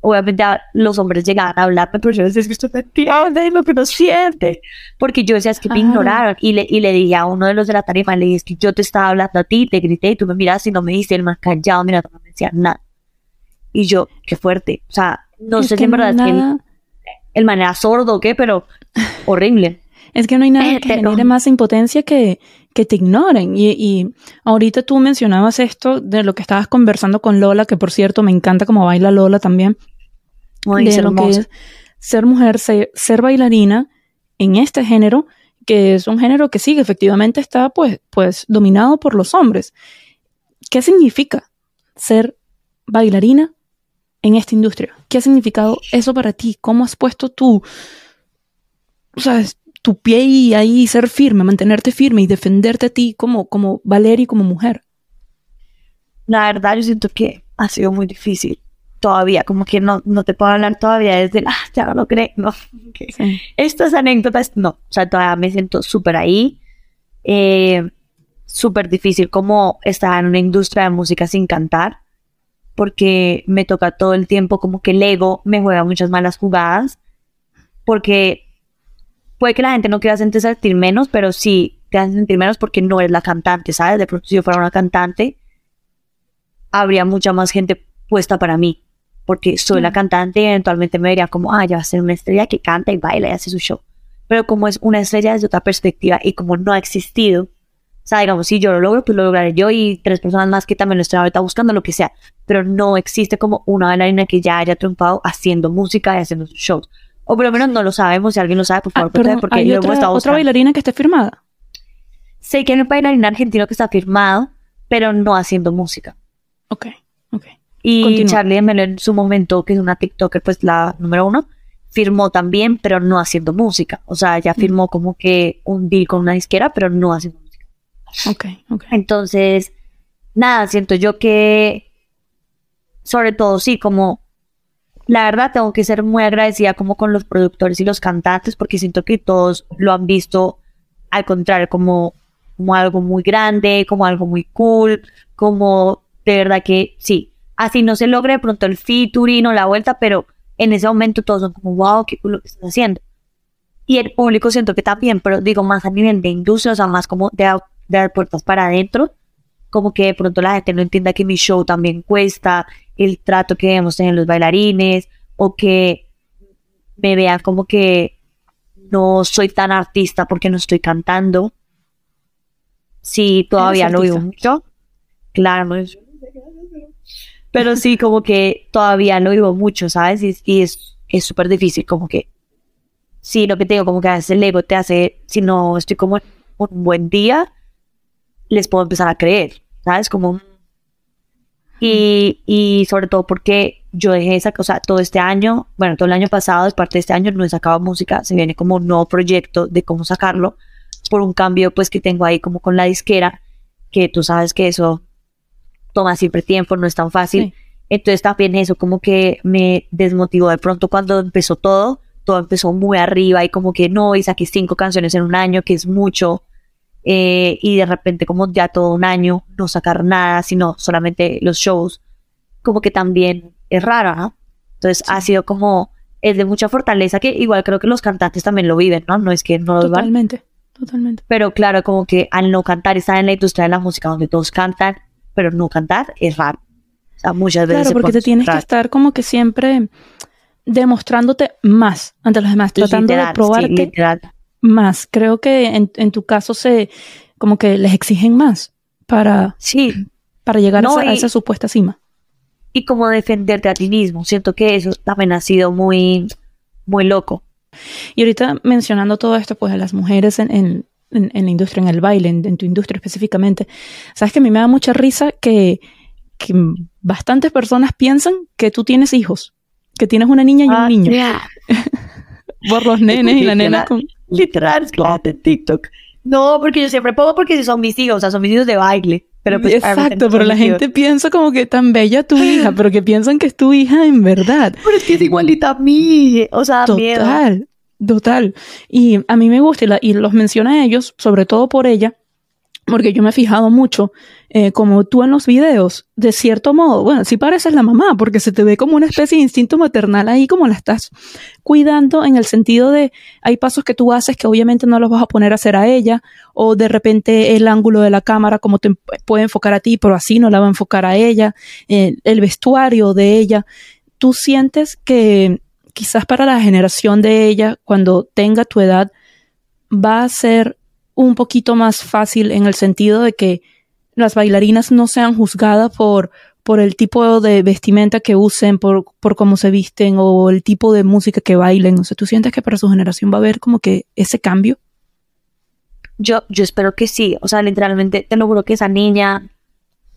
obviamente los hombres llegaban a hablarme, pero yo decía, es que usted entiende lo que no siente. Porque yo decía, es que me ignoraron. Y le, y le dije a uno de los de la tarima, le dije, es que yo te estaba hablando a ti, te grité y tú me miras y no me dices, el más callado, mira, no me decía nada. Y yo, qué fuerte. O sea, no sé si en verdad es que el, el man era sordo o qué, pero horrible. Es que no hay nada que genere más impotencia que, que te ignoren. Y, y, ahorita tú mencionabas esto de lo que estabas conversando con Lola, que por cierto me encanta cómo baila Lola también. de lo que es ser mujer, ser, ser, bailarina en este género, que es un género que sí, efectivamente está pues, pues dominado por los hombres. ¿Qué significa ser bailarina en esta industria? ¿Qué ha significado eso para ti? ¿Cómo has puesto tú, o sea, tu pie y ahí ser firme, mantenerte firme y defenderte a ti como, como Valeria como mujer? La verdad, yo siento que ha sido muy difícil todavía, como que no, no te puedo hablar todavía desde, ah, ya no lo creo, no. <laughs> Estas anécdotas, no, o sea, todavía me siento súper ahí. Eh, súper difícil como estar en una industria de música sin cantar porque me toca todo el tiempo como que el ego me juega muchas malas jugadas, porque puede que la gente no quiera hacerte sentir menos, pero sí te hacen sentir menos porque no eres la cantante, ¿sabes? De pronto si yo fuera una cantante, habría mucha más gente puesta para mí, porque soy la cantante y eventualmente me vería como, ah, ya va a ser una estrella que canta y baila y hace su show. Pero como es una estrella desde otra perspectiva y como no ha existido, o sea, digamos, si yo lo logro, pues lo lograré yo y tres personas más que también lo estén ahorita buscando, lo que sea. Pero no existe como una bailarina que ya haya triunfado haciendo música y haciendo sus shows. O por lo menos no lo sabemos. Si alguien lo sabe, por favor, ah, porque ¿hay otra, otra bailarina que esté firmada? Sé que hay un bailarín argentino que está firmado, pero no haciendo música. Ok, ok. Y Charlie en su momento, que es una TikToker, pues la número uno, firmó también, pero no haciendo música. O sea, ella mm. firmó como que un deal con una disquera, pero no haciendo música. Ok, ok. Entonces, nada, siento yo que, sobre todo, sí, como, la verdad tengo que ser muy agradecida como con los productores y los cantantes, porque siento que todos lo han visto al contrario, como, como algo muy grande, como algo muy cool, como de verdad que sí, así no se logre de pronto el featuring o la vuelta, pero en ese momento todos son como, wow, qué cool lo que estás haciendo. Y el público siento que también, pero digo más a nivel de industria, o sea, más como de, de dar puertas para adentro, como que de pronto la gente no entienda que mi show también cuesta, el trato que debemos tener los bailarines, o que me vean como que no soy tan artista porque no estoy cantando. Sí, todavía lo vivo mucho. Claro, pero sí, como que todavía lo vivo mucho, ¿sabes? Y, es súper difícil, como que sí, lo que tengo, como que a veces el ego te hace, si no estoy como un buen día, les puedo empezar a creer, ¿sabes? Como... Y, y sobre todo porque yo dejé esa cosa todo este año, bueno, todo el año pasado, es parte de este año, no he sacado música, se viene como un nuevo proyecto de cómo sacarlo, por un cambio pues que tengo ahí como con la disquera, que tú sabes que eso toma siempre tiempo, no es tan fácil. Entonces también eso como que me desmotivó de pronto cuando empezó todo, todo empezó muy arriba y como que no, y saqué cinco canciones en un año, que es mucho, eh, y de repente como ya todo un año no sacar nada, sino solamente los shows, como que también es raro, ¿no? Entonces ha sido como, es de mucha fortaleza que igual creo que los cantantes también lo viven, ¿no? No es que no lo Totalmente, totalmente. Pero claro, como que al no cantar, estar en la industria de la música donde todos cantan, pero no cantar es raro. O sea, muchas veces. Claro, porque te tienes que estar como que siempre demostrándote más ante los demás, tratando de probarte más. Creo que en, tu caso se como que les exigen más para, sí. para llegar a, esa, supuesta cima. Y como defenderte a ti mismo. Siento que eso también ha sido muy, muy loco. Y ahorita mencionando todo esto, pues de las mujeres en, en, la industria, en el baile, en, tu industria específicamente, sabes que a mí me da mucha risa que, que bastantes personas piensan que tú tienes hijos, que tienes una niña y un ah, niño. <laughs> Por los <laughs> nenes y la nena con literal, de TikTok. No, porque yo siempre pongo porque son mis hijos, o sea, son mis hijos de baile. Pero pues, Exacto, pero la gente piensa como que tan bella tu hija, pero que piensan que es tu hija en verdad. Pero es que es igualita a mí, o sea, total, total. Y a mí me gusta y, y los menciona ellos, sobre todo por ella, porque yo me he fijado mucho, eh, como tú en los videos, de cierto modo, bueno, sí pareces la mamá, porque se te ve como una especie de instinto maternal ahí, como la estás cuidando en el sentido de, hay pasos que tú haces que obviamente no los vas a poner a hacer a ella, o de repente el ángulo de la cámara como te puede enfocar a ti, pero así no la va a enfocar a ella, eh, el vestuario de ella. Tú sientes que quizás para la generación de ella, cuando tenga tu edad, va a ser un poquito más fácil en el sentido de que las bailarinas no sean juzgadas por, por el tipo de vestimenta que usen, por, por cómo se visten o el tipo de música que bailen. O sea, ¿tú sientes que para su generación va a haber como que ese cambio? Yo, yo espero que sí. O sea, literalmente te lo juro que esa niña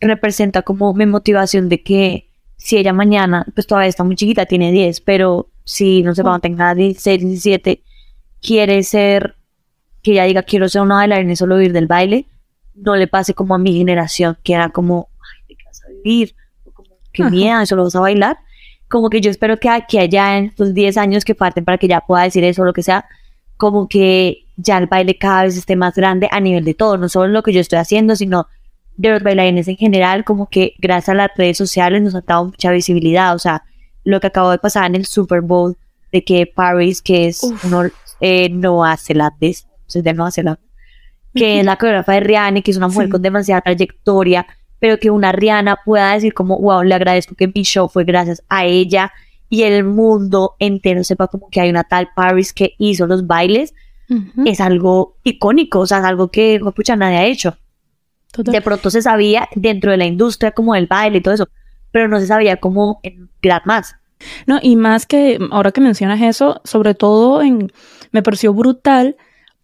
representa como mi motivación de que si ella mañana, pues todavía está muy chiquita, tiene 10, pero si no sé, cuando tenga 16, 17, quiere ser que ella diga quiero ser una bailarina y solo vivir del baile, no le pase como a mi generación, que era como, ay, ¿de qué vas a vivir? como, qué miedo, eso lo vas a bailar. Como que yo espero que, aquí allá en estos 10 años que parten para que ya pueda decir eso o lo que sea, como que ya el baile cada vez esté más grande a nivel de todo, no solo lo que yo estoy haciendo, sino de los bailarines en general, como que gracias a las redes sociales nos ha dado mucha visibilidad. O sea, lo que acabó de pasar en el Super Bowl, de que Paris, que es uno, eh, no hace lates, de Nueva Zelanda, que es la coreógrafa de Rihanna, que es una mujer con demasiada trayectoria, pero que una Rihanna pueda decir como, wow, le agradezco que mi show fue gracias a ella y el mundo entero sepa como que hay una tal Paris que hizo los bailes, es algo icónico, o sea, es algo que, pucha, nadie ha hecho. De pronto se sabía dentro de la industria como el baile y todo eso, pero no se sabía cómo en gran más. No, y más que ahora que mencionas eso, sobre todo en, me pareció brutal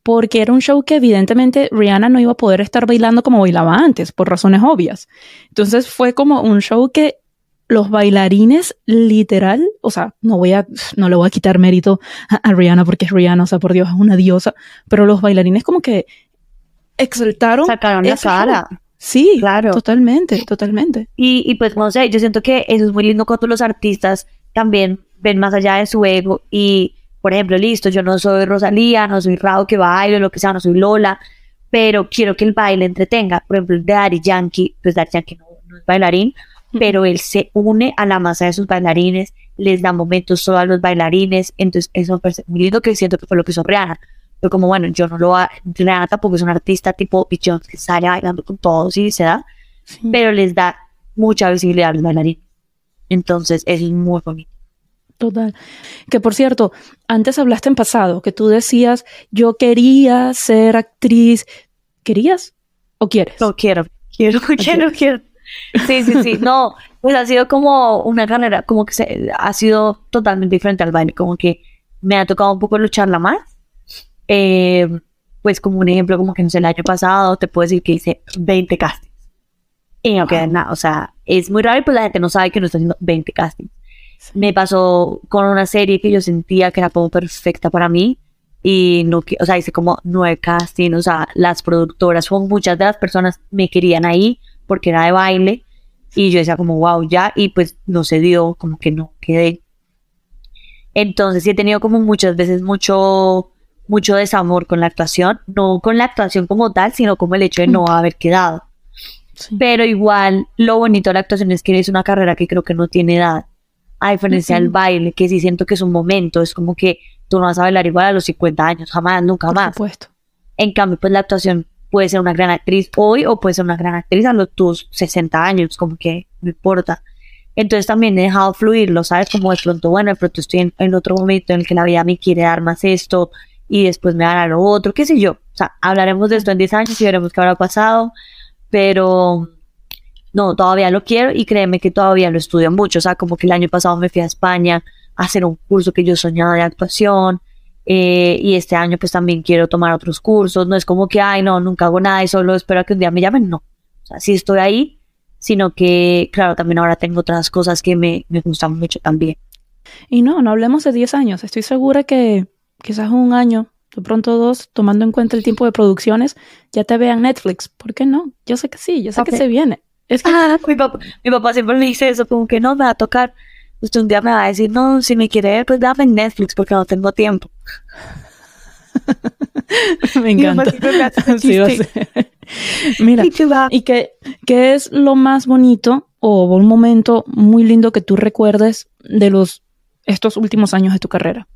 porque era un show que evidentemente Rihanna no iba a poder estar bailando como bailaba antes, por razones obvias. Entonces fue como un show que los bailarines literal, o sea, no voy a, no le voy a quitar mérito a, Rihanna porque es Rihanna, o sea, por Dios, es una diosa, pero los bailarines como que exaltaron. Sacaron la cara. Sí, claro. Totalmente, totalmente. Y, y pues no sé, yo siento que eso es muy lindo cuando los artistas también ven más allá de su ego y por ejemplo, listo, yo no soy Rosalía, no soy Rao que bailo, lo que sea, no soy Lola, pero quiero que el baile entretenga. Por ejemplo, de Daddy Yankee, pues Daddy Yankee no, es bailarín, pero él se une a la masa de sus bailarines, les da momentos solo a los bailarines, entonces eso parece muy lindo que siento que fue lo que hizo Rihanna. Pero como bueno, yo no lo Rihanna tampoco es un artista tipo Beyoncé que sale bailando con todos y se da, pero les da mucha visibilidad a los bailarines. Entonces es muy bonito. Total. Que por cierto, antes hablaste en pasado, que tú decías, yo quería ser actriz. ¿Querías o quieres? No, quiero, quiero, <laughs> quiero, quiero. Sí, sí, sí. No, pues ha sido como una carrera, como que se, ha sido totalmente diferente al baile, como que me ha tocado un poco lucharla más. Eh, pues como un ejemplo, como que no sé, el año pasado te puedo decir que hice 20 castings. Y no queda nada, o sea, es muy raro y pues la gente no sabe que no está haciendo 20 castings. Me pasó con una serie que yo sentía que era como perfecta para mí y no, o sea, hice como nueve castings, o sea, las productoras, muchas de las personas me querían ahí porque era de baile y yo decía como, wow, ya, y pues no se dio, como que no quedé. Entonces sí he tenido como muchas veces mucho, mucho desamor con la actuación, no con la actuación como tal, sino como el hecho de no mm. haber quedado. Pero igual, lo bonito de la actuación es que es una carrera que creo que no tiene edad. A diferencia del baile, que sí siento que es un momento, es como que tú no vas a bailar igual a los 50 años, jamás, nunca Por más. Supuesto. En cambio, pues la actuación puede ser una gran actriz hoy o puede ser una gran actriz a los tus 60 años, como que no importa. Entonces también he dejado fluirlo, ¿sabes? Como de pronto, bueno, de pronto estoy en, otro momento en el que la vida me quiere dar más esto y después me dará lo otro, qué sé yo. O sea, hablaremos de esto en 10 años y veremos qué habrá pasado, pero no, todavía lo quiero y créeme que todavía lo estudio mucho. O sea, como que el año pasado me fui a España a hacer un curso que yo soñaba de actuación. Eh, y este año pues también quiero tomar otros cursos. No es como que, ay, no, nunca hago nada y solo espero a que un día me llamen. No. O sea, sí estoy ahí, sino que, claro, también ahora tengo otras cosas que me, me gustan mucho también. Y no, no hablemos de 10 años. Estoy segura que quizás un año, de pronto dos, tomando en cuenta el tiempo de producciones, ya te vean Netflix. ¿Por qué no? Yo sé que sí, yo sé que se viene. Es que ah, mi, papá, mi papá siempre me dice eso, como que no me va a tocar. Usted un día me va a decir, no, si me quiere ver, pues dame en Netflix porque no tengo tiempo. <laughs> me encanta. <laughs> Sí, <laughs> Mira, ¿y qué, qué es lo más bonito o un momento muy lindo que tú recuerdes de los estos últimos años de tu carrera?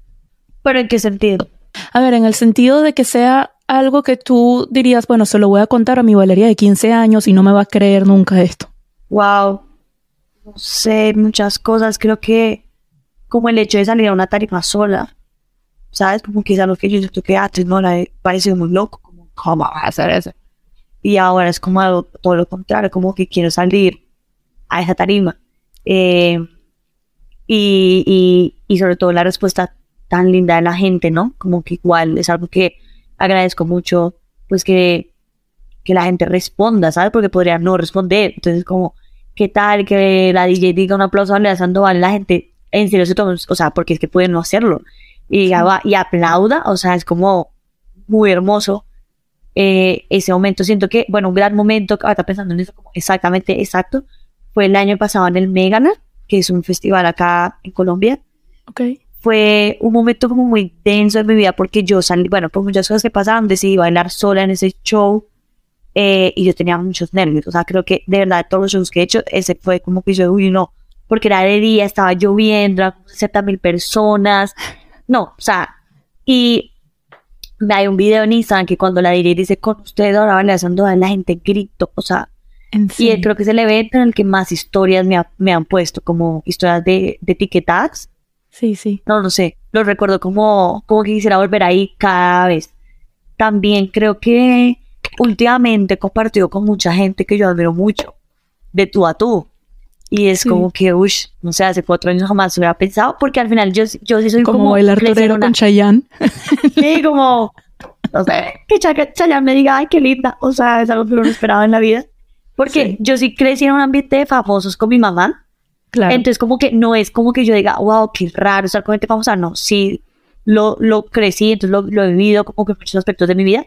¿Pero en qué sentido? A ver, en el sentido de que sea algo que tú dirías, bueno, se lo voy a contar a mi Valeria de 15 años y no me va a creer nunca esto? Wow. No sé, muchas cosas. Creo que como el hecho de salir a una tarifa sola. ¿Sabes? Como quizás lo que yo siento que antes no la he muy loco. ¿cómo va a hacer eso? Y ahora es como algo, todo lo contrario, como que quiero salir a esa tarima. Eh, y, y, y sobre todo la respuesta tan linda de la gente, ¿no? Como que igual es algo que agradezco mucho, pues que, que la gente responda, ¿sabes? Porque podría no responder. Entonces, como, ¿qué tal que la DJ diga un aplauso a Lea Sandoval? La gente en serio se toma, o sea, porque es que puede no hacerlo. Y, y aplauda, o sea, es como muy hermoso eh, ese momento. Siento que, bueno, un gran momento, ahora pensando en eso como exactamente exacto, fue el año pasado en el Megana, que es un festival acá en Colombia. Ok fue un momento como muy denso en mi vida porque yo salí, bueno, por muchas cosas que pasaban, decidí bailar sola en ese show eh, y yo tenía muchos nervios. O sea, creo que de verdad todos los shows que he hecho, ese fue como que yo, uy, no, porque era de día, estaba lloviendo, eran 60 mil personas. No, o sea, y hay un video en Instagram que cuando la diré dice con ustedes ahora bailando la gente grito, o sea, y creo que es el evento en el que más historias me, me han puesto, como historias de, de etiquetadas Sí, sí. No lo sé. Lo recuerdo como, como que quisiera volver ahí cada vez. También creo que últimamente he compartido con mucha gente que yo admiro mucho, de tú a tú. Y es como que, uy, no sé, hace cuatro años jamás hubiera pensado, porque al final yo, yo sí soy como... Como el arturero con Chayanne. <laughs> sí, como, no sé, que Chayanne me diga, ay, qué linda. O sea, es algo que no esperaba en la vida. Porque yo sí crecí en un ambiente de famosos con mi mamá. Entonces, como que no es como que yo diga, wow, qué raro estar con gente famosa. No, sí, lo, lo crecí, entonces lo, lo, he vivido como que en muchos aspectos de mi vida.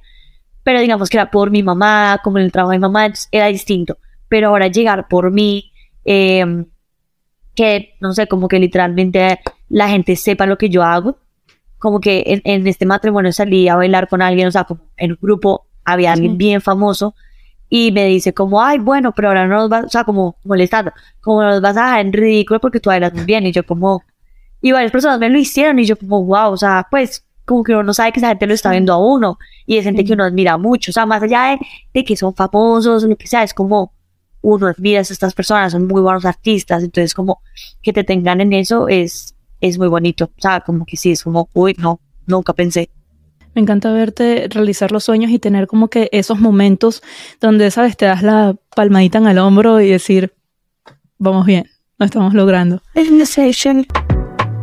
Pero digamos que era por mi mamá, como en el trabajo de mi mamá, era distinto. Pero ahora llegar por mí, em, que no sé, como que literalmente la gente sepa lo que yo hago. Como que en, en este matrimonio salí a bailar con alguien, o sea, como en un grupo había alguien bien famoso y me dice como, ay, bueno, pero ahora no nos vas, o sea, como molestando, como nos vas a dejar en ridículo porque tú bailas muy bien. Y yo como, y varias personas me lo hicieron y yo como, wow, o sea, pues como que uno no sabe que esa gente lo está viendo a uno y es gente que uno admira mucho, o sea, más allá de, de que son famosos o lo que sea, es como uno admira a estas personas, son muy buenos artistas, entonces como que te tengan en eso es, es muy bonito, o sea, como que sí, es como, uy, no, nunca pensé. Me encanta verte realizar los sueños y tener como que esos momentos donde, sabes, te das la palmadita en el hombro y decir, vamos bien, lo estamos logrando.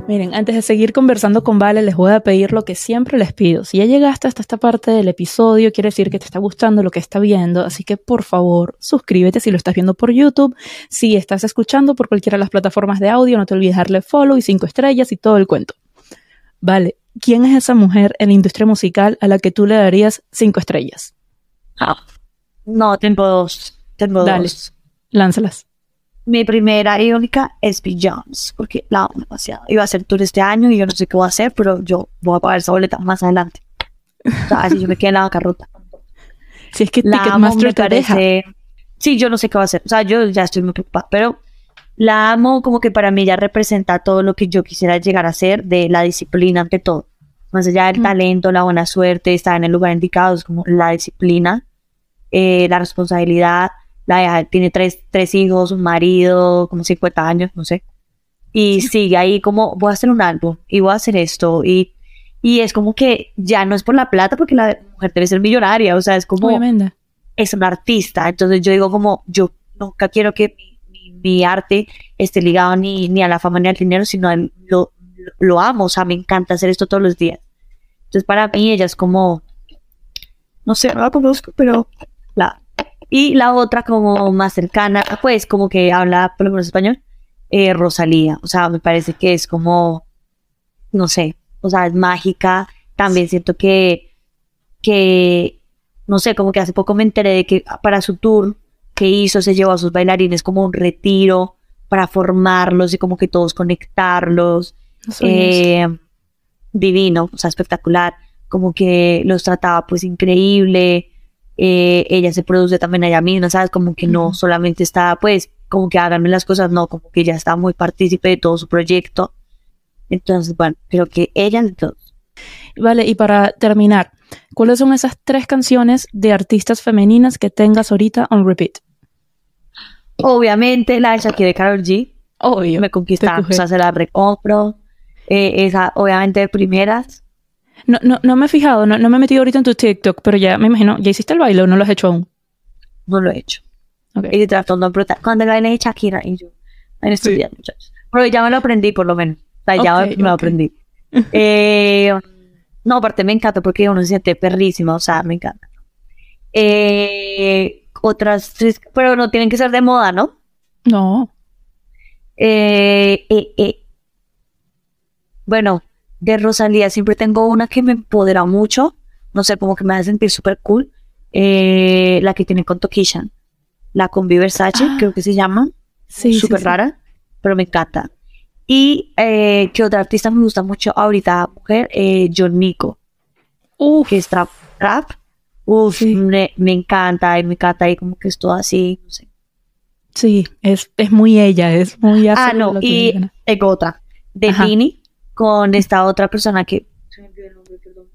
Miren, antes de seguir conversando con Vale, les voy a pedir lo que siempre les pido. Si ya llegaste hasta esta parte del episodio, quiere decir que te está gustando lo que está viendo, así que por favor, suscríbete si lo estás viendo por YouTube. Si estás escuchando por cualquiera de las plataformas de audio, no te olvides darle follow y cinco estrellas y todo el cuento. Vale, ¿quién es esa mujer en la industria musical a la que tú le darías cinco estrellas? Ah, no, tengo dos. Tengo Dale, dos. lánzalas. Mi primera y única es Jones, porque la amo demasiado. Iba a hacer tour este año y yo no sé qué voy a hacer, pero yo voy a pagar esa boleta más adelante. O sea, así yo me quedé en la bancarrota. <laughs> Si es que La Ticketmaster te deja. Sí, yo no sé qué va a hacer. O sea, yo ya estoy muy preocupada, pero la amo como que para mí ya representa todo lo que yo quisiera llegar a ser de la disciplina ante todo. Más allá del Mm. talento, la buena suerte, estar en el lugar indicado, es como la disciplina, eh, la responsabilidad. La tiene tres, tres hijos, un marido, como 50 años, no sé. Y sigue ahí como, voy a hacer un álbum y voy a hacer esto. Y, y es como que ya no es por la plata, porque la mujer debe ser millonaria. O sea, es como Obviamente. es un artista. Entonces yo digo como, yo nunca quiero que mi, mi- arte esté ligado ni, ni a la fama ni al dinero, sino a lo, lo, lo amo, o sea, me encanta hacer esto todos los días. Entonces para mí ella es como, no sé, no la conozco, pero la... Y la otra como más cercana, pues como que habla por lo menos español, eh, Rosalía. O sea, me parece que es como, no sé, o sea, es mágica. También siento que, que no sé, como que hace poco me enteré de que para su tour que hizo se llevó a sus bailarines como un retiro para formarlos y como que todos conectarlos. Eh, divino, o sea, espectacular. Como que los trataba pues increíble. Eh, ella se produce también ella misma, ¿sabes? Como que no solamente está pues como que háganme las cosas, no, como que ella está muy partícipe de todo su proyecto. Entonces, bueno, creo que ella de todos. Vale, y para terminar, ¿cuáles son esas tres canciones de artistas femeninas que tengas ahorita on repeat? Obviamente la de Shakira de Karol G. Obvio. me conquistaron, o sea, se la recompro. Eh, esa, obviamente, de primeras. No, no, no me he fijado, no, no me he metido ahorita en tu TikTok, pero ya me imagino, ¿ya hiciste el baile o no lo has hecho aún? No lo he hecho. Ok. Y tratando de brotar. Cuando el baile de Shakira y yo. En estos Sí. muchachos. Pero ya me lo aprendí, por lo menos. O sea, ya Ok, me lo ok. aprendí. <laughs> Eh, no, aparte me encanta porque uno se siente perrísima. O sea, me encanta. Eh, otras tres, pero no tienen que ser de moda, ¿no? No. Eh, eh, eh. Bueno, de Rosalía siempre tengo una que me empodera mucho. No sé, como que me hace sentir súper cool. Eh, la que tiene con Tokishan. La con Versace, Ah. creo que se llama. Sí, sí, súper sí. rara, pero me encanta. Y eh, que otra artista me gusta mucho ahorita, mujer, John Nico, Uf, que es trap. rap. Uf, Sí. me, me encanta, y me encanta, y como que es todo así, no sé. sí, es, es muy ella, es muy Ah, ácido no, y tengo otra, de Ajá. Con esta otra persona que...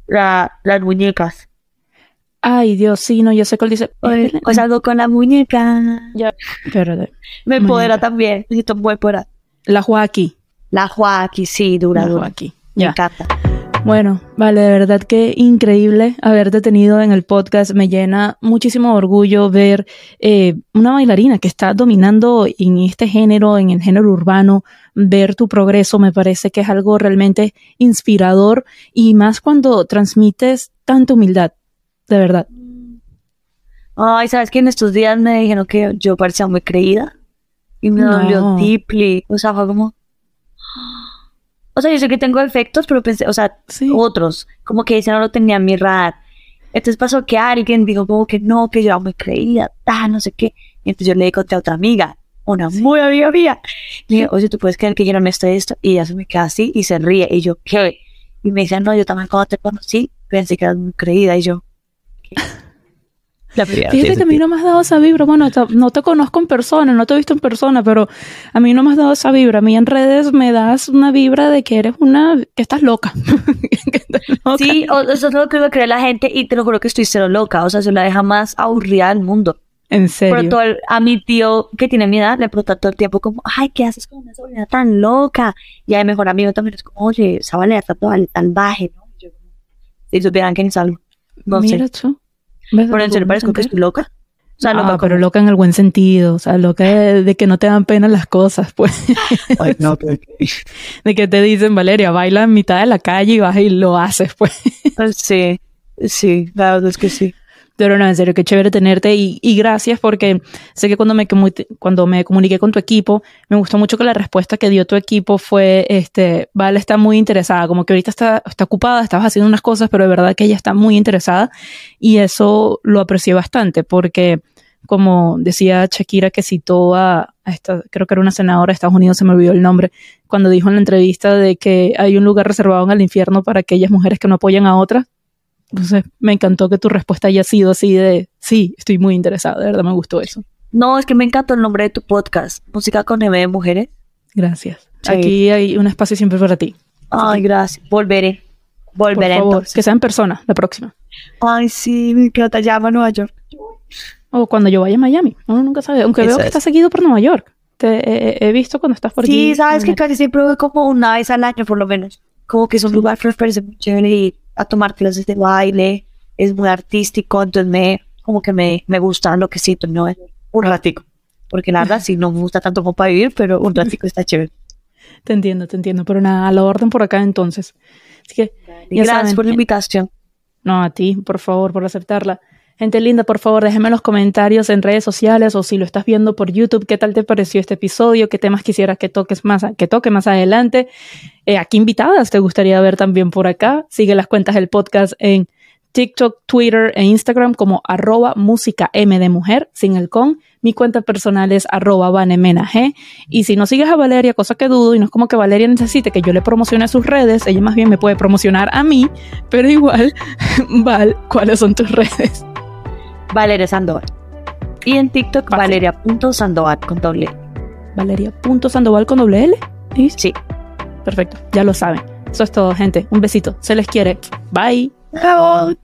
La- las muñecas. Ay, Dios, sí, no, yo sé cuál dice. O, o es algo con la muñeca. Ya, espérate. Me empodera también. Necesito muy empoderar. La Joaquí. La Joaquín, sí, dura, La dura. Joaquí. Me Ya. encanta. Bueno, vale, de verdad que increíble haberte tenido en el podcast. Me llena muchísimo orgullo ver eh, una bailarina que está dominando en este género, en el género urbano, ver tu progreso me parece que es algo realmente inspirador y más cuando transmites tanta humildad, de verdad. Ay, ¿sabes que En estos días me dijeron que yo parecía muy creída. Y me No. dolió deeply. O sea, fue como... O sea, yo sé que tengo efectos, pero pensé, o sea, Sí. otros, como que ese no lo tenía en mi radar. Entonces pasó que alguien dijo como que no, que yo era muy creída, ah, no sé qué. Y entonces yo le conté a otra amiga, una muy amiga mía. Le dije, oye, ¿tú puedes creer que yo no me estoy esto? Y ella se me queda así y se ríe. Y yo, ¿qué? Y me dice, no, yo también cuando te conocí, pensé que eras muy creída. Y yo, La primera Fíjate que a mí no me has dado esa vibra. Bueno, no te conozco en persona, no te he visto en persona, pero a mí no me has dado esa vibra. A mí en redes me das una vibra de que eres una... que estás loca. que estás loca. Sí, o- eso es lo que me cree la gente y te lo juro que estoy cero loca. O sea, se la deja más aburrida del mundo. En Pero serio. todo el- a mi tío que tiene mi edad le pregunta todo el tiempo como, ay, ¿qué haces con una sobrina tan loca? Y a mi mejor amigo también es como, oye, esa Valeria está toda salvaje, ¿no? Y yo si supieran que ni salgo. No Mira sé. tú. Pero en serio parezco que estoy loca. O sea, Ah, loca pero como- loca en el buen sentido, o sea, loca de, de que no te dan pena las cosas, pues, <laughs> Ay, no, <laughs> pero- de que te dicen, Valeria, baila en mitad de la calle y vas y lo haces, pues. Sí, sí, la verdad es que sí. Pero no, en serio, qué chévere tenerte y, y gracias porque sé que cuando me, cuando me comuniqué con tu equipo, me gustó mucho que la respuesta que dio tu equipo fue, este, Vale está muy interesada, como que ahorita está, está ocupada, estabas haciendo unas cosas, pero de verdad que ella está muy interesada y eso lo aprecié bastante porque, como decía Shakira que citó a, a esta, creo que era una senadora de Estados Unidos, se me olvidó el nombre, cuando dijo en la entrevista de que hay un lugar reservado en el infierno para aquellas mujeres que no apoyan a otras. Entonces, me encantó que tu respuesta haya sido así de, sí, estoy muy interesada, de verdad me gustó eso. No, es que me encantó el nombre de tu podcast, Música con M de Mujeres. Gracias. Sí. Aquí hay un espacio siempre para ti. Ay, gracias. Volveré. Por Volveré favor, entonces. que sea en persona la próxima. Ay, sí, me encanta. Llama a Nueva York. O cuando yo vaya a Miami. Uno nunca sabe. Aunque Eso veo que es. estás seguido por Nueva York. Te he, he visto cuando estás por Sí, allí. sabes que casi siempre voy como una vez al año, por lo menos. Como que es un lugar que me parece muy chévere ir a tomar clases de baile. Es muy artístico, entonces me, como que me, me gusta lo que siento, ¿no? Un ratico. Porque la verdad, sí, no me gusta tanto como para vivir, pero un ratico está chévere. Te entiendo, te entiendo. Pero nada, a la orden por acá entonces. Así que, gracias saben, por la eh, invitación. no, a ti, por favor, por aceptarla. Gente linda, por favor, déjenme en los comentarios en redes sociales o si lo estás viendo por YouTube, qué tal te pareció este episodio, qué temas quisieras que toques más, que toque más adelante, eh, a qué invitadas te gustaría ver también por acá. Sigue las cuentas del podcast en TikTok, Twitter e Instagram como arroba música de mujer, sin el con. Mi cuenta personal es arroba vanemena G. Y si no sigues a Valeria, cosa que dudo, y no es como que Valeria necesite que yo le promocione sus redes, ella más bien me puede promocionar a mí, pero igual, <laughs> Val, ¿cuáles son tus redes? Valeria Sandoval. Y en TikTok, valeria.sandoval con doble. L. Valeria.sandoval con doble L. ¿Sí? Sí. Perfecto, ya lo saben. Eso es todo, gente. Un besito. Se les quiere. Bye. Chao.